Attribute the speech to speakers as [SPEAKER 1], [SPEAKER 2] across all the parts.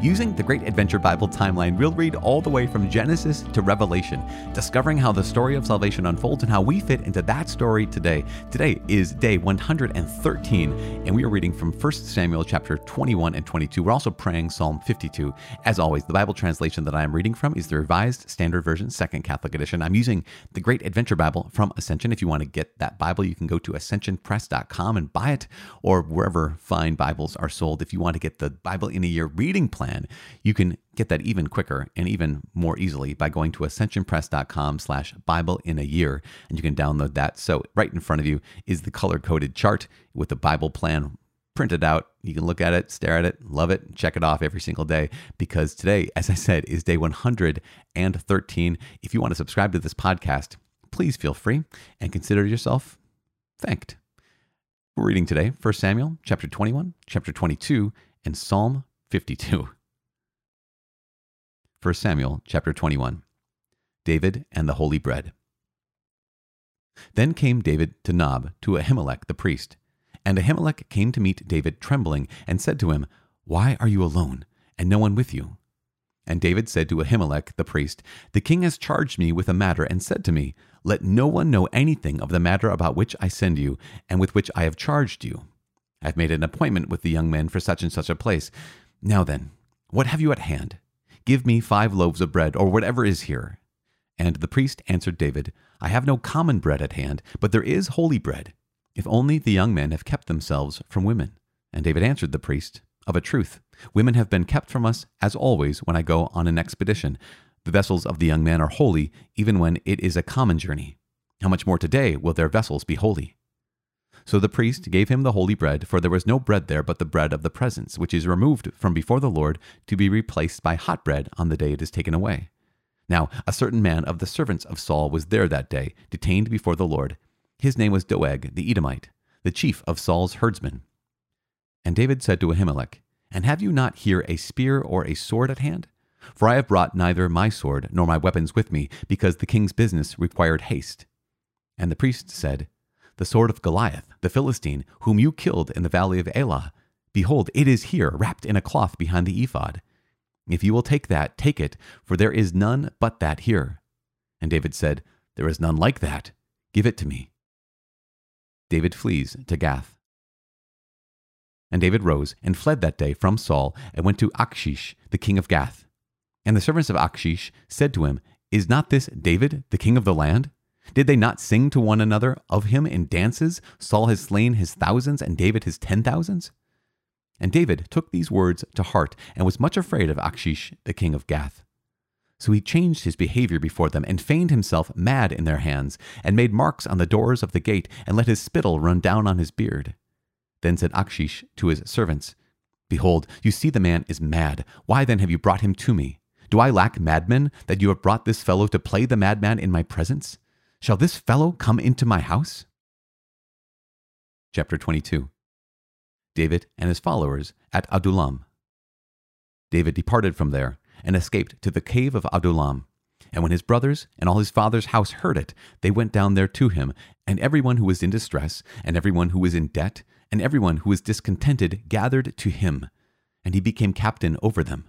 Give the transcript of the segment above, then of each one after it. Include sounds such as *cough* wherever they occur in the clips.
[SPEAKER 1] Using the Great Adventure Bible timeline, we'll read all the way from Genesis to Revelation, discovering how the story of salvation unfolds and how we fit into that story today. Today is day 113, and we are reading from 1 Samuel chapter 21 and 22. We're also praying Psalm 52. As always, the Bible translation that I am reading from is the Revised Standard Version, Second Catholic Edition. I'm using the Great Adventure Bible from Ascension. If you want to get that Bible, you can go to ascensionpress.com and buy it, or wherever fine Bibles are sold. If you want to get the Bible in a Year reading plan, you can get that even quicker and even more easily by going to ascensionpress.com slash Bible in a year, and you can download that. So right in front of you is the color-coded chart with the Bible plan printed out. You can look at it, stare at it, love it, check it off every single day because today, as I said, is day 113. If you want to subscribe to this podcast, please feel free and consider yourself thanked. We're reading today 1 Samuel chapter 21, chapter 22, and Psalm 52. 1 Samuel chapter 21. David and the Holy Bread. Then came David to Nob to Ahimelech the priest. And Ahimelech came to meet David trembling, and said to him, Why are you alone, and no one with you? And David said to Ahimelech the priest, The king has charged me with a matter, and said to me, Let no one know anything of the matter about which I send you, and with which I have charged you. I have made an appointment with the young men for such and such a place. Now then, what have you at hand? Give me five loaves of bread, or whatever is here. And the priest answered David, I have no common bread at hand, but there is holy bread, if only the young men have kept themselves from women. And David answered the priest, Of a truth, women have been kept from us, as always when I go on an expedition. The vessels of the young men are holy, even when it is a common journey. How much more today will their vessels be holy? So the priest gave him the holy bread, for there was no bread there but the bread of the presence, which is removed from before the Lord to be replaced by hot bread on the day it is taken away. Now a certain man of the servants of Saul was there that day, detained before the Lord. His name was Doeg the Edomite, the chief of Saul's herdsmen. And David said to Ahimelech, And have you not here a spear or a sword at hand? For I have brought neither my sword nor my weapons with me, because the king's business required haste. And the priest said, the sword of Goliath, the Philistine, whom you killed in the valley of Elah. Behold, it is here, wrapped in a cloth behind the ephod. If you will take that, take it, for there is none but that here. And David said, There is none like that. Give it to me. David flees to Gath. And David rose and fled that day from Saul and went to Achish, the king of Gath. And the servants of Achish said to him, Is not this David, the king of the land? Did they not sing to one another of him in dances? Saul has slain his thousands, and David his ten thousands? And David took these words to heart, and was much afraid of Achish, the king of Gath. So he changed his behavior before them, and feigned himself mad in their hands, and made marks on the doors of the gate, and let his spittle run down on his beard. Then said Achish to his servants, Behold, you see the man is mad. Why then have you brought him to me? Do I lack madmen, that you have brought this fellow to play the madman in my presence? Shall this fellow come into my house? Chapter 22 David and his followers at Adullam. David departed from there and escaped to the cave of Adullam. And when his brothers and all his father's house heard it, they went down there to him, and everyone who was in distress, and everyone who was in debt, and everyone who was discontented gathered to him, and he became captain over them.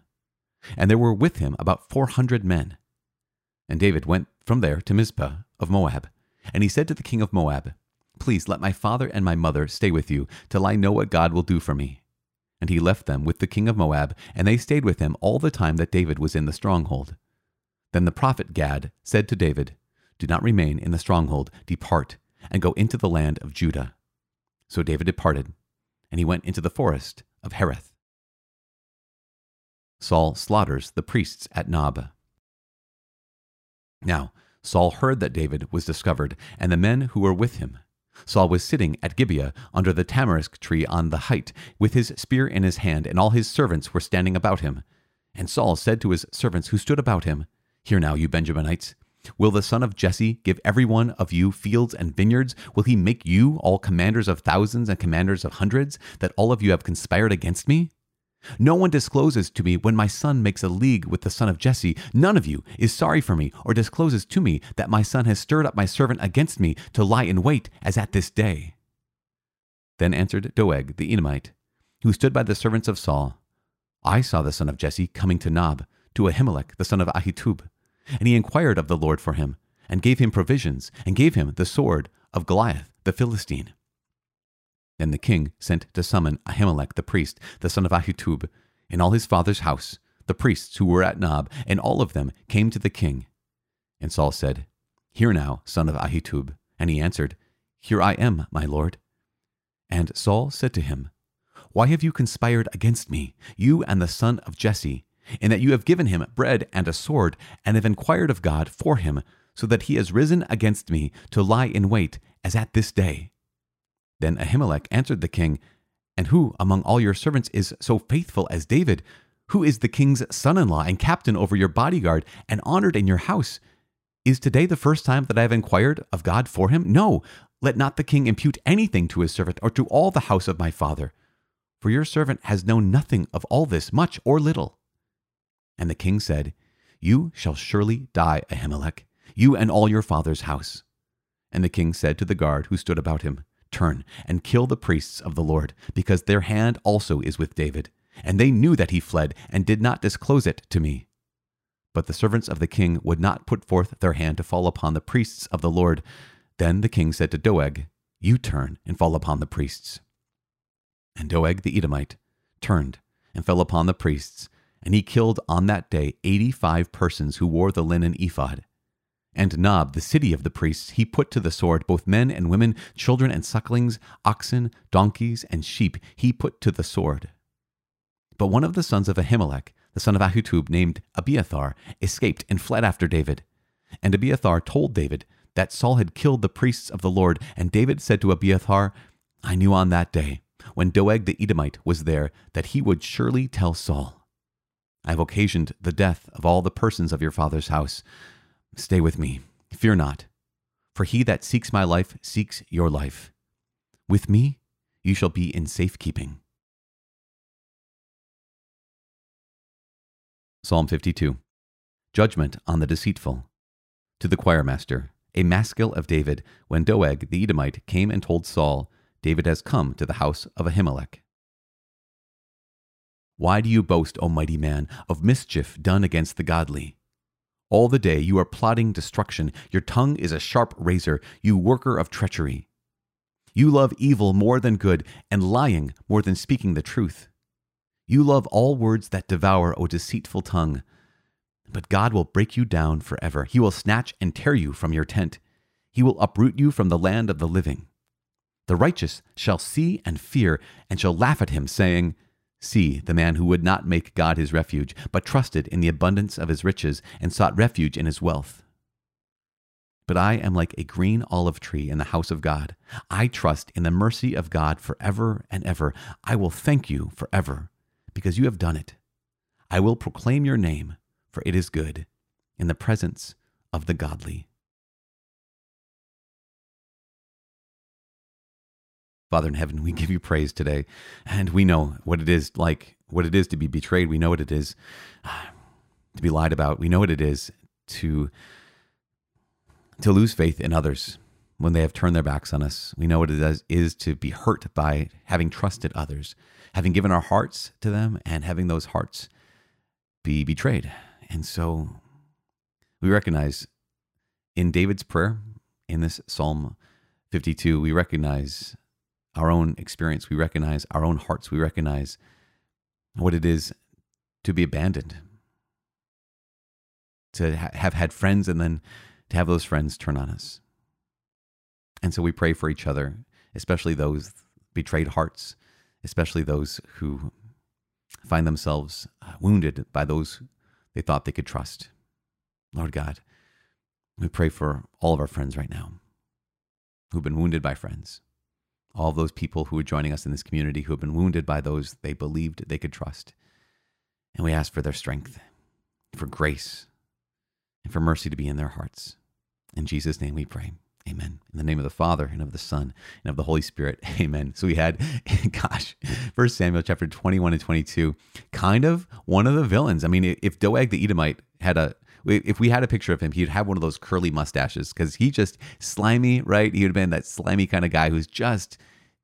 [SPEAKER 1] And there were with him about four hundred men. And David went from there to Mizpah of Moab. And he said to the king of Moab, Please let my father and my mother stay with you till I know what God will do for me. And he left them with the king of Moab, and they stayed with him all the time that David was in the stronghold. Then the prophet Gad said to David, Do not remain in the stronghold, depart, and go into the land of Judah. So David departed, and he went into the forest of Hereth. Saul slaughters the priests at Nob. Now, Saul heard that David was discovered, and the men who were with him. Saul was sitting at Gibeah under the tamarisk tree on the height, with his spear in his hand, and all his servants were standing about him. And Saul said to his servants who stood about him, Hear now, you Benjaminites. Will the son of Jesse give every one of you fields and vineyards? Will he make you all commanders of thousands and commanders of hundreds, that all of you have conspired against me? No one discloses to me when my son makes a league with the son of Jesse. None of you is sorry for me or discloses to me that my son has stirred up my servant against me to lie in wait as at this day. Then answered Doeg the Edomite, who stood by the servants of Saul, I saw the son of Jesse coming to Nob, to Ahimelech the son of Ahitub, and he inquired of the Lord for him, and gave him provisions, and gave him the sword of Goliath the Philistine. Then the king sent to summon Ahimelech the priest, the son of Ahitub, and all his father's house, the priests who were at Nob, and all of them came to the king. And Saul said, Hear now, son of Ahitub. And he answered, Here I am, my lord. And Saul said to him, Why have you conspired against me, you and the son of Jesse, in that you have given him bread and a sword, and have inquired of God for him, so that he has risen against me to lie in wait, as at this day? Then Ahimelech answered the king, And who among all your servants is so faithful as David? Who is the king's son in law and captain over your bodyguard and honored in your house? Is today the first time that I have inquired of God for him? No, let not the king impute anything to his servant or to all the house of my father. For your servant has known nothing of all this, much or little. And the king said, You shall surely die, Ahimelech, you and all your father's house. And the king said to the guard who stood about him, Turn and kill the priests of the Lord, because their hand also is with David. And they knew that he fled, and did not disclose it to me. But the servants of the king would not put forth their hand to fall upon the priests of the Lord. Then the king said to Doeg, You turn and fall upon the priests. And Doeg the Edomite turned and fell upon the priests, and he killed on that day eighty five persons who wore the linen ephod. And Nob, the city of the priests, he put to the sword both men and women, children and sucklings, oxen, donkeys, and sheep, he put to the sword. But one of the sons of Ahimelech, the son of Ahitub, named Abiathar, escaped and fled after David. And Abiathar told David that Saul had killed the priests of the Lord. And David said to Abiathar, I knew on that day, when Doeg the Edomite was there, that he would surely tell Saul, I have occasioned the death of all the persons of your father's house. Stay with me, fear not, for he that seeks my life seeks your life. With me you shall be in safekeeping. Psalm 52 Judgment on the Deceitful. To the choirmaster, a maskil of David, when Doeg the Edomite came and told Saul, David has come to the house of Ahimelech. Why do you boast, O mighty man, of mischief done against the godly? All the day you are plotting destruction. Your tongue is a sharp razor, you worker of treachery. You love evil more than good, and lying more than speaking the truth. You love all words that devour, O deceitful tongue. But God will break you down forever. He will snatch and tear you from your tent. He will uproot you from the land of the living. The righteous shall see and fear, and shall laugh at him, saying, See the man who would not make God his refuge, but trusted in the abundance of his riches, and sought refuge in his wealth. But I am like a green olive tree in the house of God. I trust in the mercy of God forever and ever. I will thank you forever, because you have done it. I will proclaim your name, for it is good, in the presence of the godly. Father in heaven, we give you praise today. And we know what it is like, what it is to be betrayed. We know what it is uh, to be lied about. We know what it is to, to lose faith in others when they have turned their backs on us. We know what it is, is to be hurt by having trusted others, having given our hearts to them, and having those hearts be betrayed. And so we recognize in David's prayer, in this Psalm 52, we recognize our own experience. We recognize our own hearts. We recognize what it is to be abandoned, to ha- have had friends and then to have those friends turn on us. And so we pray for each other, especially those betrayed hearts, especially those who find themselves uh, wounded by those they thought they could trust. Lord God, we pray for all of our friends right now who've been wounded by friends all those people who are joining us in this community who have been wounded by those they believed they could trust. And we ask for their strength, for grace, and for mercy to be in their hearts. In Jesus' name we pray. Amen. In the name of the Father and of the Son and of the Holy Spirit. *laughs* Amen. So we had, *laughs* gosh, First Samuel chapter 21 and 22, kind of one of the villains. I mean, if Doeg the Edomite had a, if we had a picture of him, he'd have one of those curly mustaches because he just slimy, right? He would have been that slimy kind of guy who's just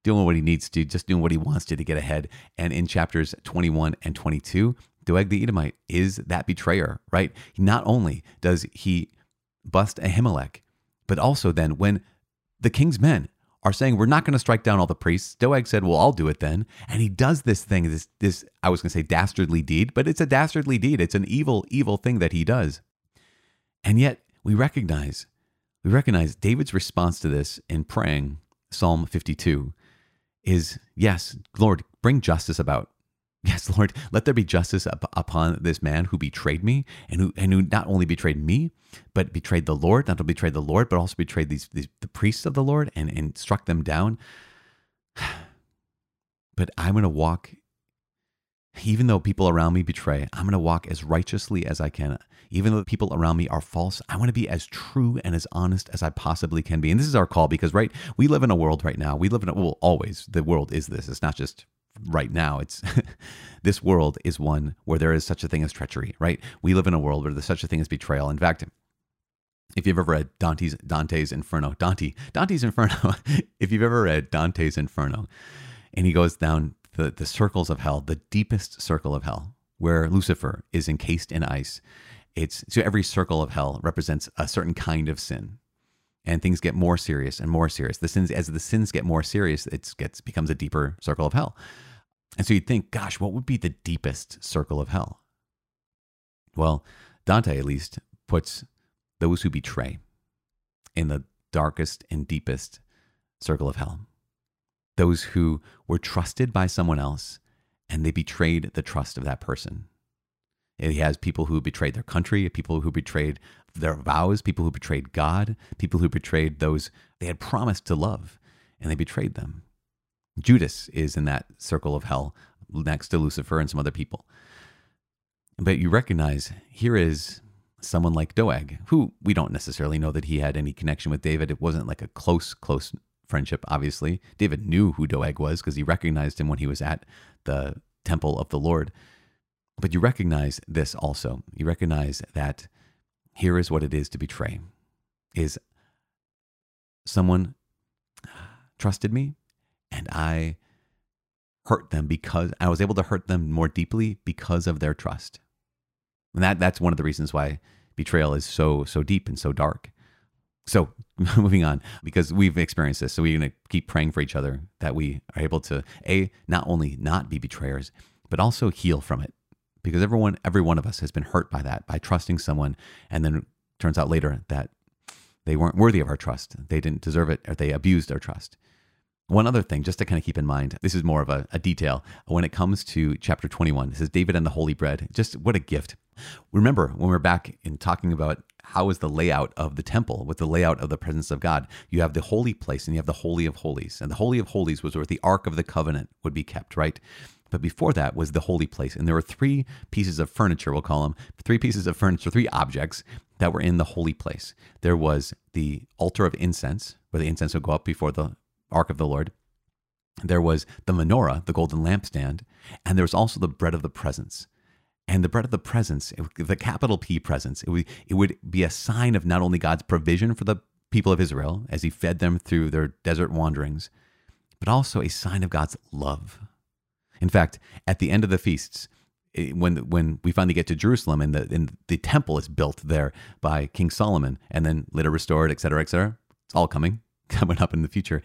[SPEAKER 1] doing what he needs to, just doing what he wants to to get ahead. And in chapters 21 and 22, Doeg the Edomite is that betrayer, right? Not only does he bust Ahimelech, but also then when the king's men are saying we're not going to strike down all the priests, Doeg said, "Well, I'll do it then." And he does this thing, this this I was going to say dastardly deed, but it's a dastardly deed. It's an evil, evil thing that he does. And yet we recognize, we recognize David's response to this in praying Psalm 52 is, "Yes, Lord, bring justice about. Yes, *laughs* Lord, let there be justice up upon this man who betrayed me and who and who not only betrayed me, but betrayed the Lord, not only betrayed the Lord, but also betrayed these, these the priests of the Lord and, and struck them down. *sighs* But I'm going to walk, even though people around me betray, I'm going to walk as righteously as I can. Even though the people around me are false, I want to be as true and as honest as I possibly can be. And this is our call because, right, we live in a world right now. We live in a, well, always, the world is this. It's not just right now. It's *laughs* this world is one where there is such a thing as treachery, right? We live in a world where there's such a thing as betrayal. In fact, if you've ever read Dante's Dante's Inferno, Dante, Dante's Inferno, *laughs* if you've ever read Dante's Inferno, and he goes down the, the circles of hell, the deepest circle of hell, where Lucifer is encased in ice. It's so every circle of hell represents a certain kind of sin and things get more serious and more serious. The sins, as the sins get more serious, it gets becomes a deeper circle of hell. And so you'd think, gosh, what would be the deepest circle of hell? Well, Dante at least puts those who betray in the darkest and deepest circle of hell. Those who were trusted by someone else and they betrayed the trust of that person. He has people who betrayed their country, people who betrayed their vows, people who betrayed God, people who betrayed those they had promised to love, and they betrayed them. Judas is in that circle of hell next to Lucifer and some other people. But you recognize here is someone like Doeg, who we don't necessarily know that he had any connection with David. It wasn't like a close, close friendship, obviously. David knew who Doeg was because he recognized him when he was at the temple of the Lord. But you recognize this also. You recognize that here is what it is to betray is someone trusted me and I hurt them because I was able to hurt them more deeply because of their trust. And that that's one of the reasons why betrayal is so so deep and so dark. So *laughs* moving on, because we've experienced this, so we're going to keep praying for each other that we are able to a not only not be betrayers, but also heal from it because everyone, every one of us has been hurt by that, by trusting someone, and then turns out later that they weren't worthy of our trust. They didn't deserve it, or they abused our trust. One other thing, just to kind of keep in mind, this is more of a, a detail when it comes to chapter 21. This is David and the Holy Bread. Just what a gift. Remember when we are back in talking about how is the layout of the temple with the layout of the presence of God? You have the holy place and you have the Holy of Holies. And the Holy of Holies was where the Ark of the Covenant would be kept, right? But before that was the holy place. And there were three pieces of furniture, we'll call them three pieces of furniture, three objects that were in the holy place. There was the altar of incense, where the incense would go up before the ark of the Lord. There was the menorah, the golden lampstand, and there was also the bread of the presence. And the bread of the presence, the capital P presence, it would, it would be a sign of not only God's provision for the people of Israel as he fed them through their desert wanderings, but also a sign of God's love in fact, at the end of the feasts, eh, when when we finally get to Jerusalem and the and the temple is built there by King Solomon and then later restored, et cetera, et cetera, it's all coming *laughs* coming up in the future.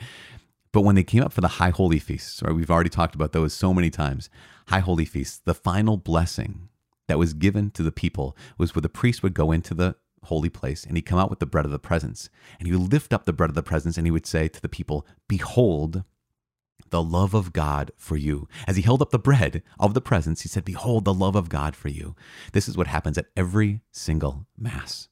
[SPEAKER 1] But when they came up for the high holy feasts, right, we've already talked about those so many times. High holy feasts, the final blessing that was given to the people was where the priest would go into the holy place and he'd come out with the bread of the presence and he would lift up the bread of the presence and he would say to the people, Behold the love of God for you. As he held up the bread of the presence, he said, Behold, the love of God for you. This is what happens at every single Mass.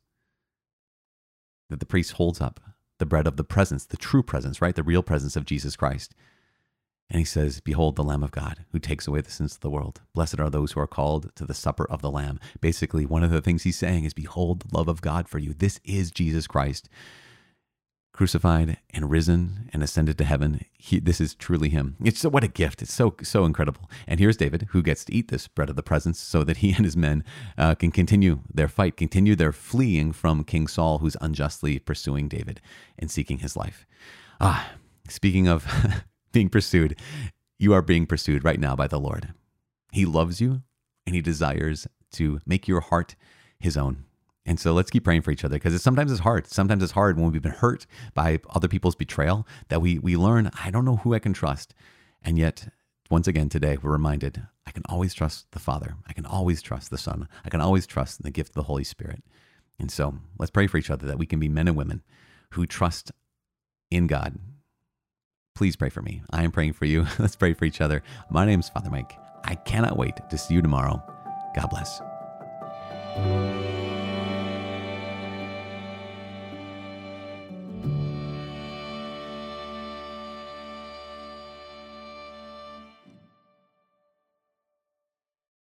[SPEAKER 1] That the priest holds up the bread of the presence, the true presence, right? The real presence of Jesus Christ. And he says, Behold, the Lamb of God who takes away the sins of the world. Blessed are those who are called to the supper of the Lamb. Basically, one of the things he's saying is, Behold, the love of God for you. This is Jesus Christ crucified and risen and ascended to heaven. He, this is truly him. It's so, what a gift. It's so so incredible. And here's David, who gets to eat this bread of the presence, so that he *laughs* and his men uh, can continue their fight, continue their fleeing from King Saul, who's unjustly pursuing David and seeking his life. Ah, speaking of *laughs* being pursued, you are being pursued right now by the Lord. He loves you and he desires to make your heart his own. And so let's keep praying for each other because sometimes it's hard. Sometimes it's hard when we've been hurt by other people's betrayal that we we learn I don't know who I can trust. And yet once again today we're reminded I can always trust the Father. I can always trust the Son. I can always trust the gift of the Holy Spirit. And so let's pray for each other that we can be men and women who trust in God. Please pray for me. I am praying for you. *laughs* Let's pray for each other. My name is Father Mike. I cannot wait to see you tomorrow. God bless.